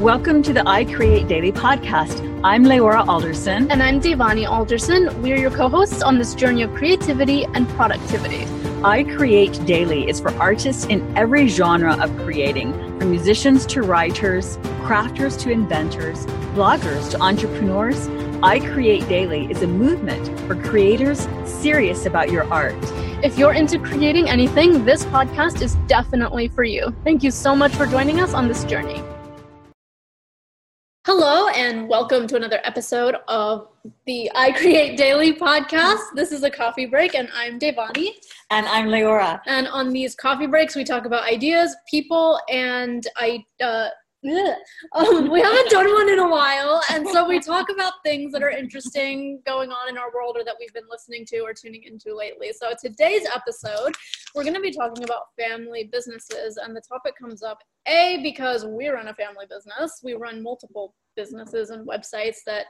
Welcome to the I Create Daily podcast. I'm LeAura Alderson. And I'm Devani Alderson. We're your co hosts on this journey of creativity and productivity. I Create Daily is for artists in every genre of creating, from musicians to writers, crafters to inventors, bloggers to entrepreneurs. I Create Daily is a movement for creators serious about your art. If you're into creating anything, this podcast is definitely for you. Thank you so much for joining us on this journey. And welcome to another episode of the I Create Daily podcast. This is a coffee break, and I'm Devani. And I'm LeAura. And on these coffee breaks, we talk about ideas, people, and I. Uh, um, we haven't done one in a while, and so we talk about things that are interesting going on in our world or that we've been listening to or tuning into lately. So today's episode, we're going to be talking about family businesses, and the topic comes up a because we run a family business. We run multiple businesses and websites that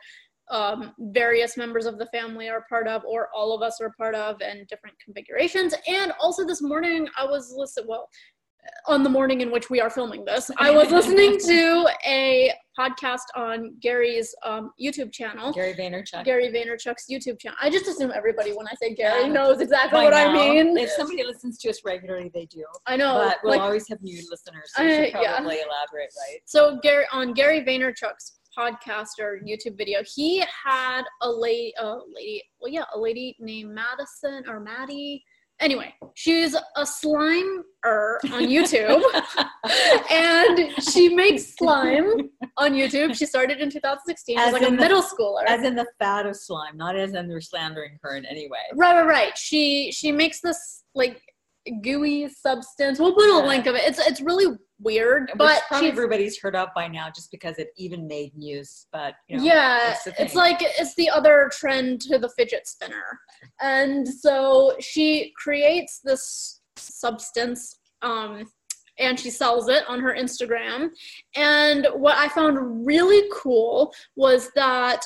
um, various members of the family are part of, or all of us are part of, and different configurations. And also this morning, I was listening. Well, on the morning in which we are filming this, I was listening to a podcast on Gary's um, YouTube channel. Gary Vaynerchuk. Gary Vaynerchuk's YouTube channel. I just assume everybody, when I say Gary, yeah. knows exactly By what now, I mean. If somebody listens to us regularly, they do. I know. But we'll like, always have new listeners, so I, probably yeah. elaborate, right? So Gary on Gary Vaynerchuk's podcast or YouTube video, he had a lady, a lady, well, yeah, a lady named Madison or Maddie Anyway, she's a slimer on YouTube, and she makes slime on YouTube. She started in 2016 as, as like a the, middle schooler. As in the fat of slime, not as in they're slandering her in any way. Right, right, right. She she makes this like gooey substance. We'll put a link of it. It's it's really weird, but probably everybody's heard of by now just because it even made news. But you know, yeah, it's like it's the other trend to the fidget spinner, and so she creates this substance. Um, and she sells it on her Instagram. And what I found really cool was that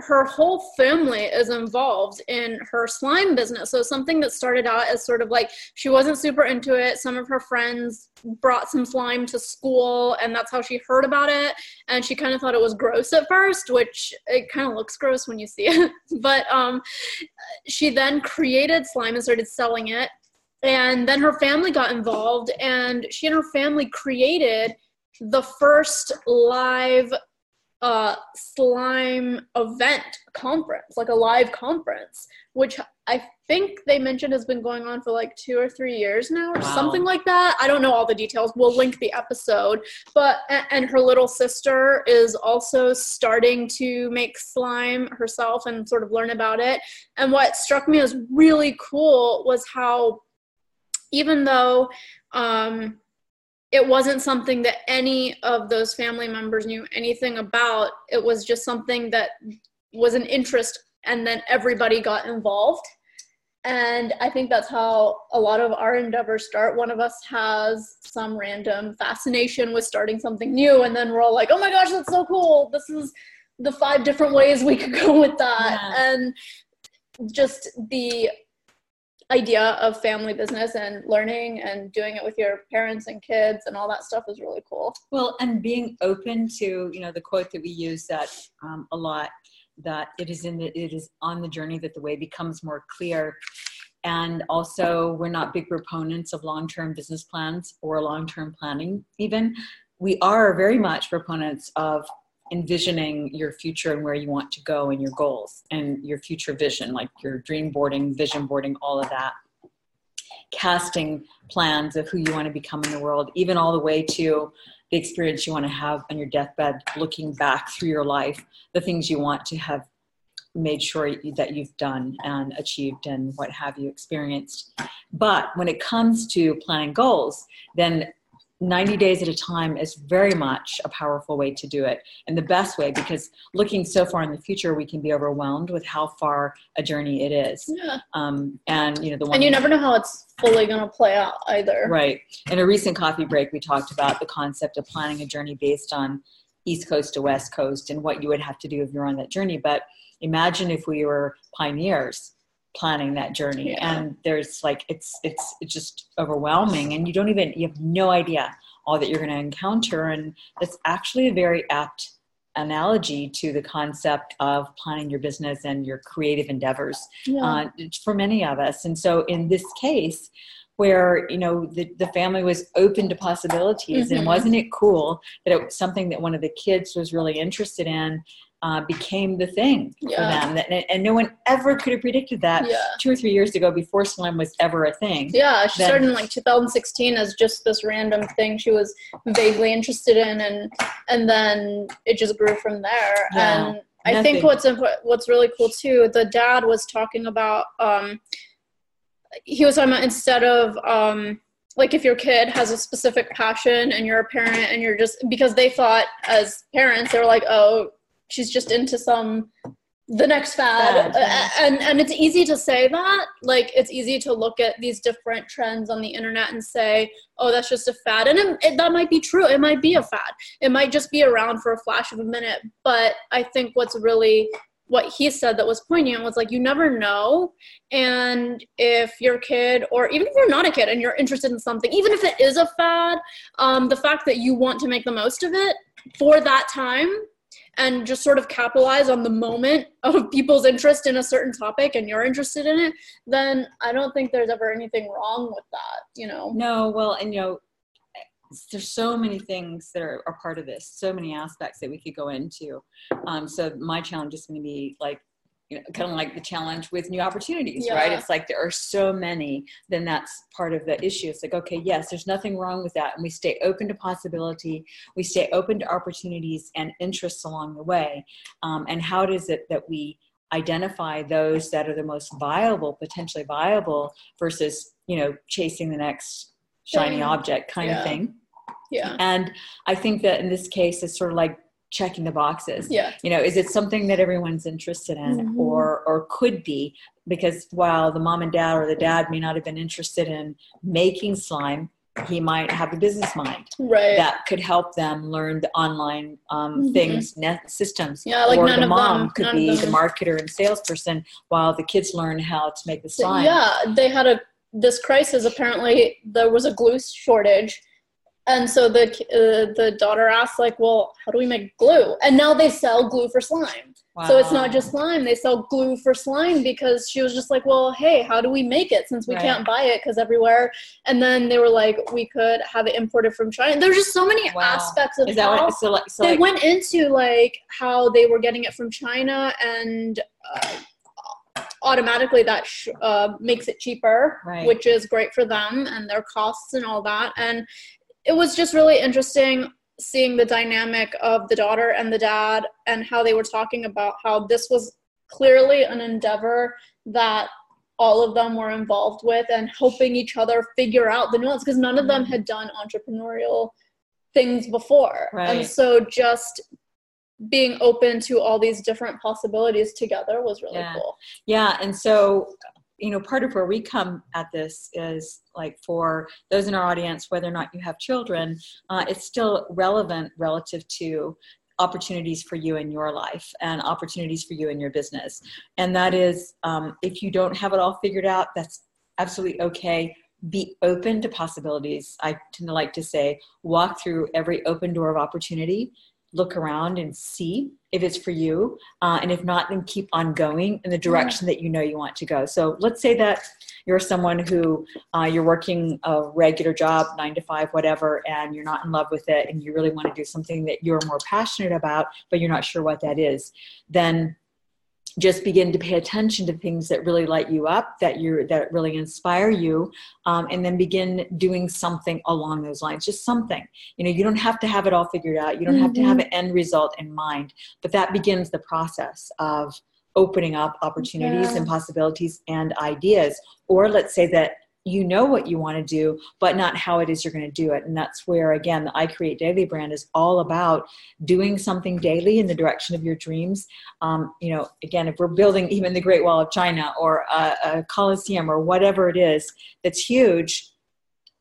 her whole family is involved in her slime business. So something that started out as sort of like she wasn't super into it. Some of her friends brought some slime to school and that's how she heard about it and she kind of thought it was gross at first, which it kind of looks gross when you see it. but um she then created slime and started selling it. And then her family got involved and she and her family created the first live uh, slime event conference, like a live conference, which I think they mentioned has been going on for like two or three years now, or wow. something like that. I don't know all the details. We'll link the episode. But and her little sister is also starting to make slime herself and sort of learn about it. And what struck me as really cool was how, even though um, it wasn't something that any of those family members knew anything about. It was just something that was an interest, and then everybody got involved. And I think that's how a lot of our endeavors start. One of us has some random fascination with starting something new, and then we're all like, oh my gosh, that's so cool. This is the five different ways we could go with that. Yeah. And just the idea of family business and learning and doing it with your parents and kids and all that stuff is really cool. Well, and being open to, you know, the quote that we use that um, a lot that it is in the, it is on the journey that the way becomes more clear and also we're not big proponents of long-term business plans or long-term planning even we are very much proponents of envisioning your future and where you want to go and your goals and your future vision, like your dream boarding, vision boarding, all of that. Casting plans of who you want to become in the world, even all the way to the experience you want to have on your deathbed, looking back through your life, the things you want to have made sure that you've done and achieved and what have you experienced. But when it comes to planning goals, then 90 days at a time is very much a powerful way to do it and the best way because looking so far in the future we can be overwhelmed with how far a journey it is. Yeah. um, and you know the one and you never know how it's fully going to play out either. Right. In a recent coffee break we talked about the concept of planning a journey based on east coast to west coast and what you would have to do if you're on that journey but imagine if we were pioneers planning that journey yeah. and there's like it's it's it's just overwhelming and you don't even you have no idea all that you're going to encounter and it's actually a very apt analogy to the concept of planning your business and your creative endeavors yeah. uh, for many of us and so in this case where you know the, the family was open to possibilities mm-hmm. and wasn't it cool that it was something that one of the kids was really interested in uh, became the thing yeah. for them that, and no one ever could have predicted that yeah. two or three years ago before slime was ever a thing yeah she then, started in like 2016 as just this random thing she was vaguely interested in and and then it just grew from there yeah, and i nothing. think what's what's really cool too the dad was talking about um, he was talking about instead of um, like if your kid has a specific passion and you're a parent and you're just because they thought as parents they were like oh she's just into some the next fad, fad and and it's easy to say that. Like it's easy to look at these different trends on the internet and say oh that's just a fad. And it, it, that might be true. It might be a fad. It might just be around for a flash of a minute. But i think what's really what he said that was poignant was like you never know. And if your kid or even if you're not a kid and you're interested in something even if it is a fad um, the fact that you want to make the most of it for that time and just sort of capitalize on the moment of people's interest in a certain topic and you're interested in it then i don't think there's ever anything wrong with that you know no well and you know there's so many things that are, are, part of this, so many aspects that we could go into. Um, so my challenge is going to be like, you know, kind of like the challenge with new opportunities, yeah. right? It's like there are so many, then that's part of the issue. It's like, okay, yes, there's nothing wrong with that. And we stay open to possibility, we stay open to opportunities and interests along the way. Um, and how does it that we identify those that are the most viable, potentially viable, versus, you know, chasing the next shiny object kind yeah. of thing. Yeah. And I think that in this case, it's sort of like checking the boxes. Yeah. You know, is it something that everyone's interested in mm-hmm. or or could be? Because while the mom and dad or the dad may not have been interested in making slime, he might have a business mind right. that could help them learn the online um, mm-hmm. things, net systems. Yeah, like or none the of mom them, could be the marketer and salesperson, while the kids learn how to make the slime. Yeah, they had a this crisis apparently there was a glue shortage and so the uh, the daughter asked like well how do we make glue and now they sell glue for slime wow. so it's not just slime they sell glue for slime because she was just like well hey how do we make it since we right. can't buy it because everywhere and then they were like we could have it imported from china there's just so many wow. aspects of Is how what, so like, so they like, went into like how they were getting it from china and uh, automatically that sh- uh, makes it cheaper, right. which is great for them and their costs and all that. And it was just really interesting seeing the dynamic of the daughter and the dad and how they were talking about how this was clearly an endeavor that all of them were involved with and helping each other figure out the nuance because none of them had done entrepreneurial things before. Right. And so just being open to all these different possibilities together was really yeah. cool. Yeah, and so you know, part of where we come at this is like for those in our audience, whether or not you have children, uh, it's still relevant relative to opportunities for you in your life and opportunities for you in your business. And that is, um, if you don't have it all figured out, that's absolutely okay. Be open to possibilities. I tend to like to say, walk through every open door of opportunity look around and see if it's for you. Uh, and if not, then keep on going in the direction that you know you want to go. So let's say that you're someone who uh, you're working a regular job, nine to five, whatever, and you're not in love with it and you really want to do something that you're more passionate about, but you're not sure what that is. Then just begin to pay attention to things that really light you up that you that really inspire you um, and then begin doing something along those lines just something you know you don't have to have it all figured out you don't mm-hmm. have to have mm-hmm. an end result in mind but that begins the process of opening up opportunities yeah. and possibilities and ideas or let's say that you know what you want to do, but not how it is you're going to do it. And that's where, again, the I Create Daily brand is all about doing something daily in the direction of your dreams. Um, you know, again, if we're building even the Great Wall of China or a, a Coliseum or whatever it is that's huge,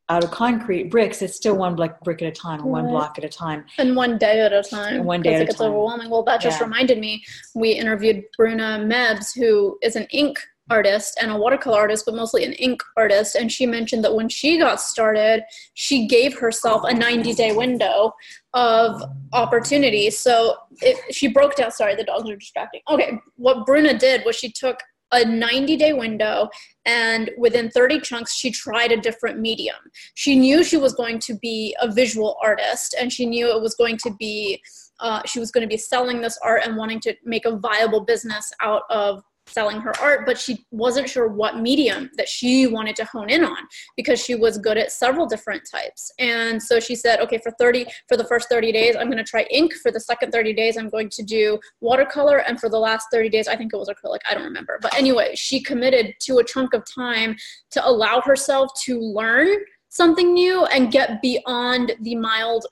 out of concrete bricks, it's still one brick, brick at a time, right. one block at a time, and one day at a time. And one day at a it gets overwhelming. Well, that just yeah. reminded me. We interviewed Bruna Mebs, who is an ink artist and a watercolor artist, but mostly an ink artist. And she mentioned that when she got started, she gave herself a 90 day window of opportunity. So it, she broke down. Sorry, the dogs are distracting. Okay, what Bruna did was she took a 90 day window and within 30 chunks she tried a different medium she knew she was going to be a visual artist and she knew it was going to be uh, she was going to be selling this art and wanting to make a viable business out of selling her art, but she wasn't sure what medium that she wanted to hone in on because she was good at several different types. And so she said, okay, for 30, for the first 30 days, I'm going to try ink. For the second 30 days, I'm going to do watercolor. And for the last 30 days, I think it was acrylic. I don't remember. But anyway, she committed to a chunk of time to allow herself to learn something new and get beyond the mild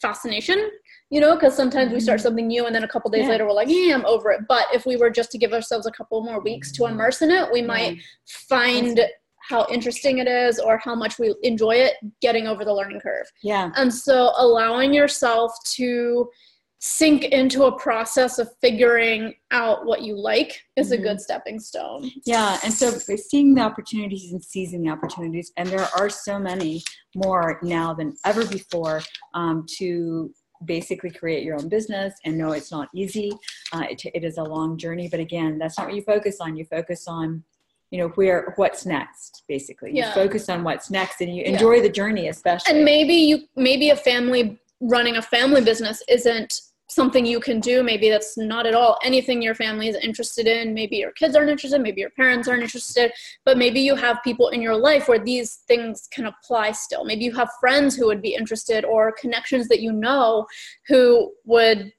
fascination you know because sometimes we start mm-hmm. something new and then a couple days yeah. later we're like yeah i'm over it but if we were just to give ourselves a couple more weeks to immerse in it we might yeah. find how interesting it is or how much we enjoy it getting over the learning curve yeah and so allowing yourself to sink into a process of figuring out what you like is mm-hmm. a good stepping stone. Yeah, and so seeing the opportunities and seizing the opportunities, and there are so many more now than ever before um, to basically create your own business and no, it's not easy. Uh, it, it is a long journey, but again, that's not what you focus on. You focus on, you know, where what's next. Basically, you focus on what's next, and you enjoy yeah. the journey, especially. And maybe you, maybe a family running a family business isn't something you can do. Maybe that's not at all anything your family is interested in. Maybe your kids aren't interested. Maybe your parents aren't interested. But maybe you have people in your life where these things can apply still. Maybe you have friends who would be interested or connections that you know who would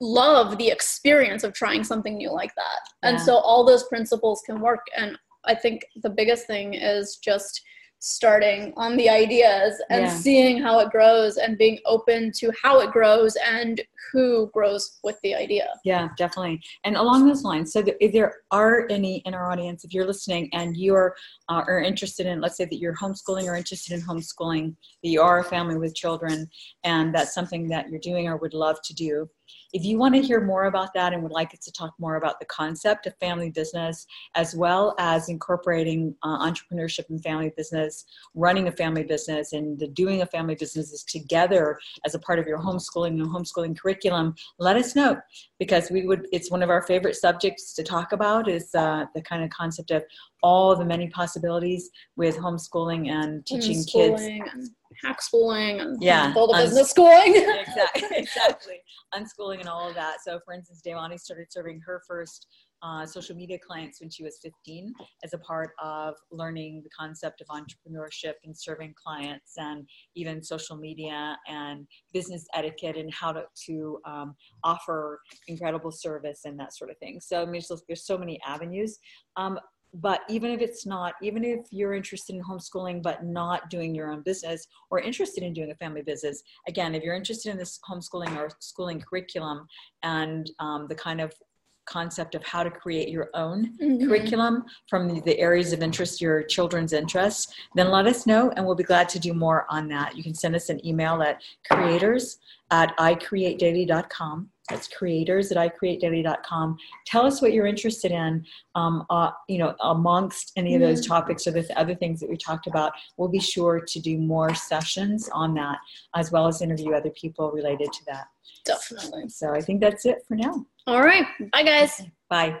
love the experience of trying something new like that. Yeah. And so all those principles can work. And I think the biggest thing is just starting on the ideas and yeah. seeing how it grows and being open to how it grows and who grows with the idea. Yeah, definitely. And along those lines, so if there are any in our audience, if you're listening and you're uh, are interested in, let's say that you're homeschooling or interested in homeschooling, that you are a family with children, and that's something that you're doing or would love to do, if you want to hear more about that and would like us to talk more about the concept of family business, as well as incorporating uh, entrepreneurship and family business, running a family business, and the doing of family businesses together as a part of your homeschooling and homeschooling curriculum, let us know because we would. It's one of our favorite subjects to talk about is uh, the kind of concept of all the many possibilities with homeschooling and teaching kids hack schooling and yeah, all the uns- business schooling. exactly, exactly. Unschooling and all of that. So, for instance, Devani started serving her first uh, social media clients when she was 15 as a part of learning the concept of entrepreneurship and serving clients and even social media and business etiquette and how to, to um, offer incredible service and that sort of thing. So, I mean, there's, there's so many avenues. Um, but even if it's not even if you're interested in homeschooling but not doing your own business or interested in doing a family business again if you're interested in this homeschooling or schooling curriculum and um, the kind of concept of how to create your own mm-hmm. curriculum from the areas of interest your children's interests then let us know and we'll be glad to do more on that you can send us an email at creators at icreatedaily.com that's creators at icreatedaily.com. Tell us what you're interested in, um, uh, you know, amongst any of those mm-hmm. topics or the other things that we talked about. We'll be sure to do more sessions on that, as well as interview other people related to that. Definitely. So I think that's it for now. All right. Bye, guys. Bye.